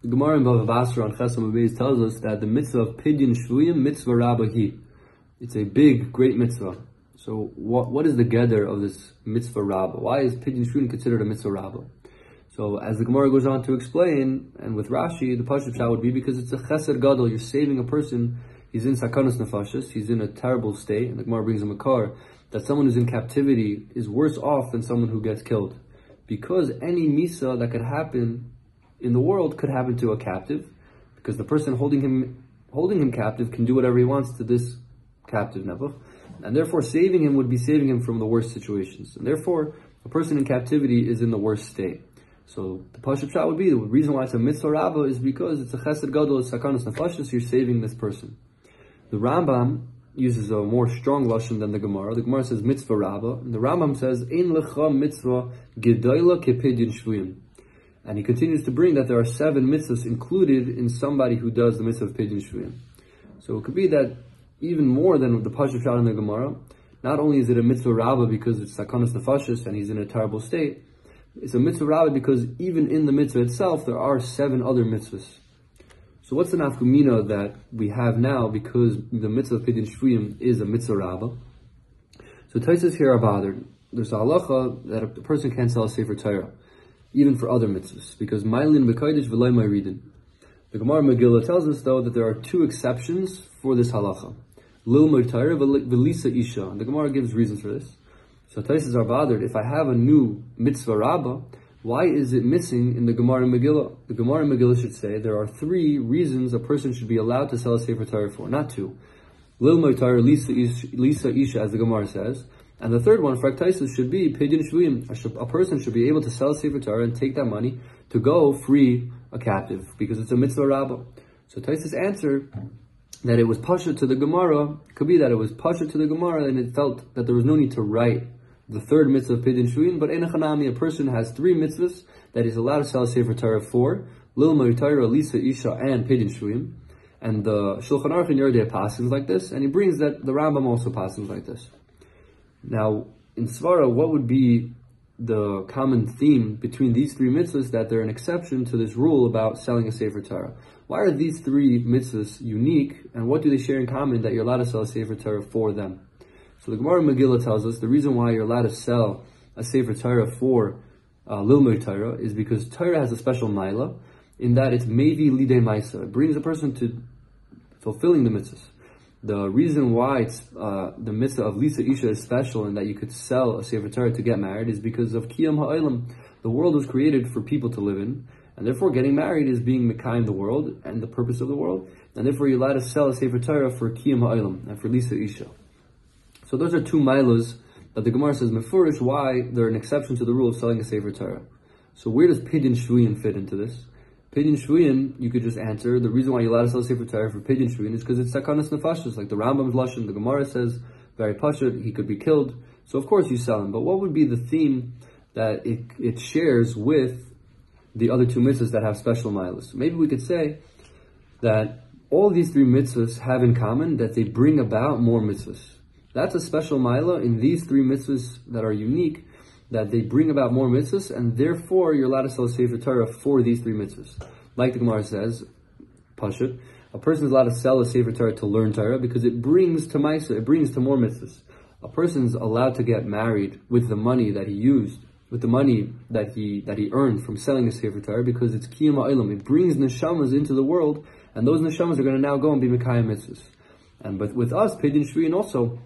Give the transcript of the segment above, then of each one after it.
The Gemara in Bava Basra on Chesam Abayz tells us that the mitzvah of Pidyon Shvuyim mitzvah Rabbahi. It's a big, great mitzvah. So what what is the gather of this mitzvah Rabbah? Why is Pidyon Shvuyim considered a mitzvah Rabbah? So as the Gemara goes on to explain, and with Rashi, the pashut pshat would be because it's a chesed gadol, you're saving a person, he's in sakanas nefashis, he's in a terrible state, and the Gemara brings him a car, that someone who's in captivity is worse off than someone who gets killed. Because any misa that could happen in the world could happen to a captive, because the person holding him holding him captive can do whatever he wants to this captive nebuch, and therefore saving him would be saving him from the worst situations. And therefore, a person in captivity is in the worst state. So the pashut pshat would be the reason why it's a mitzvah rabbah is because it's a chesed gadol, sakanas nefashis, you're saving this person. The Rambam uses a more strong lashon than the Gemara. The Gemara says mitzvah rabbah, and the Rambam says ein lecha mitzvah gedoyla kepidyon shvuyim. And he continues to bring that there are seven mitzvahs included in somebody who does the mitzvah of Pidyon Shvuyim. So it could be that even more than the pashut pshat in the Gemara, not only is it a mitzvah rabbah because it's sakanas nefashis and he's in a terrible state, it's a mitzvah rabbah because even in the mitzvah itself, there are seven other mitzvahs. So what's the nafkumina that we have now because the mitzvah of Pidyon Shvuyim is a mitzvah rabbah? So Tosfos here are bothered. There's a halacha that a person can't sell a sefer Torah even for other mitzvahs, because Ma'alin B'Kodesh V'lo Moridin. The Gemara Megillah tells us, though, that there are two exceptions for this halacha. Lilmod Torah V'lisa Isha. The Gemara gives reasons for this. So Tosfos are bothered, if I have a new mitzvah rabbah, why is it missing in the Gemara Megillah? The Gemara Megillah should say there are three reasons a person should be allowed to sell a Sefer Torah for, not two. Lilmod Torah Lisa Isha, as the Gemara says, and the third one, Fraktaisus, should be Pidyon Shvuyim. A person should be able to sell Sefer Torah and take that money to go free a captive because it's a mitzvah rabbah. So Tosfos answer that it was pasha to the Gemara could be that it was pasha to the Gemara and it felt that there was no need to write the third mitzvah of Pidyon Shvuyim, but Enochanami, a chanami, a person has three mitzvahs that he's allowed to sell Sefer Torah for, Lil Torah, Lisa, Isha, and Pidyon Shvuyim. And the Shulchan Aruch in Yoreh Deah passes like this, and he brings that the Rambam also passes like this. Now, in Svara, what would be the common theme between these three mitzvahs that they're an exception to this rule about selling a Sefer Torah? Why are these three mitzvahs unique, and what do they share in common that you're allowed to sell a Sefer Torah for them? So the Gemara Megillah tells us the reason why you're allowed to sell a Sefer Torah for uh, Lilmud Torah is because Torah has a special maila in that it's mevi lidei maisa. It brings a person to fulfilling the mitzvahs. The reason why it's uh, the mitzvah of Lisa Isha is special and that you could sell a Sefer Torah to get married is because of Kiyam Ha'olam. The world was created for people to live in, and therefore getting married is being Mekayim the world and the purpose of the world, and therefore you're allowed to sell a Sefer Torah for Kiyam Ha'olam and for Lisa Isha. So those are two milas that the Gemara says Mefurish why they're an exception to the rule of selling a Sefer Torah. So where does Pidyon Shvuyim fit into this? Pidyon Shvuyim, you could just answer, the reason why you're us to Sefer Torah for Pidyon Shvuyim is because it's Sakanas Nefashis, like the Rambam's Lashon, the Gemara says, very Pashut, he could be killed. So of course you sell him. But what would be the theme that it, it shares with the other two mitzvahs that have special milas? Maybe we could say that all these three mitzvahs have in common that they bring about more mitzvahs. That's a special milah in these three mitzvahs that are unique that they bring about more mitzvahs, and therefore you're allowed to sell a Sefer Torah for these three mitzvahs. Like the Gemara says, Pashut, a person is allowed to sell a Sefer Torah to learn Torah because it brings to Maisa, it brings to more mitzvahs. A person is allowed to get married with the money that he used, with the money that he that he earned from selling a Sefer Torah because it's Kiyam Ilam. It brings neshamas into the world, and those neshamas are going to now go and be Mekayim mitzvahs. And but with us, Pidyon Shvi, also,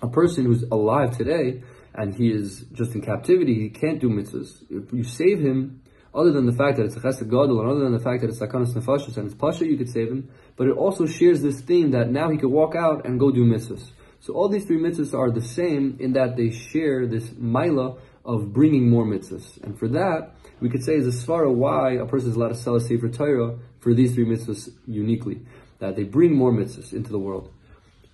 a person who's alive today, and he is just in captivity, he can't do mitzvahs. If you save him, other than the fact that it's a chesed gadol, and other than the fact that it's sakanas nefashis and it's pasha, you could save him. But it also shares this theme that now he could walk out and go do mitzvahs. So all these three mitzvahs are the same in that they share this mila of bringing more mitzvahs. And for that, we could say is a svara why a person is allowed to sell a sefer Torah for these three mitzvahs uniquely, that they bring more mitzvahs into the world.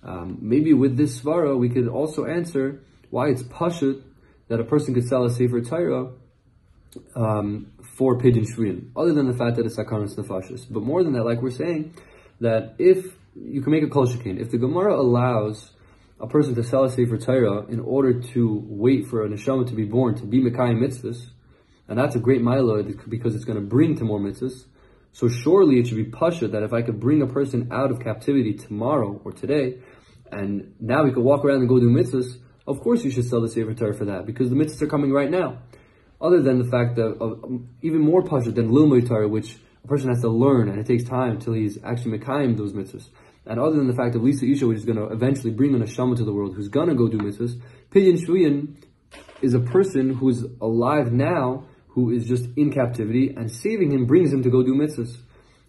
Um, maybe with this svara, we could also answer why it's pashut that a person could sell a sefer Torah um, for pidyon shvuyim, other than the fact that it's sakanas nefashis. But more than that, like we're saying, that if you can make a kol if the Gemara allows a person to sell a sefer Torah in order to wait for a neshama to be born to be mekayim mitzvahs, and that's a great milah because it's going to bring to more mitzvahs. So surely it should be pasha that if I could bring a person out of captivity tomorrow or today, and now we could walk around and go do mitzvahs, of course you should sell the Sefer Torah for that, because the mitzvahs are coming right now. Other than the fact that, even more pasha than Lilmoy Torah, which a person has to learn, and it takes time until he's actually mekayim those mitzvahs. And other than the fact of Lisa Isha, which is going to eventually bring an Neshama to the world, who's going to go do mitzvahs, Pidyon Shvuyim is a person who's alive now, who is just in captivity, and saving him brings him to go do mitzvahs.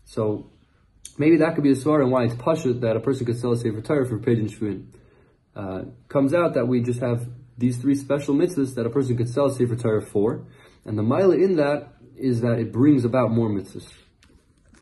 So, maybe that could be a svar and why it's pashut that a person could sell a Sefer Torah for Pidyon Shvuyim. Uh, comes out that we just have these three special mitzvahs that a person could sell Sefer Torah for, and the mila in that is that it brings about more mitzvahs.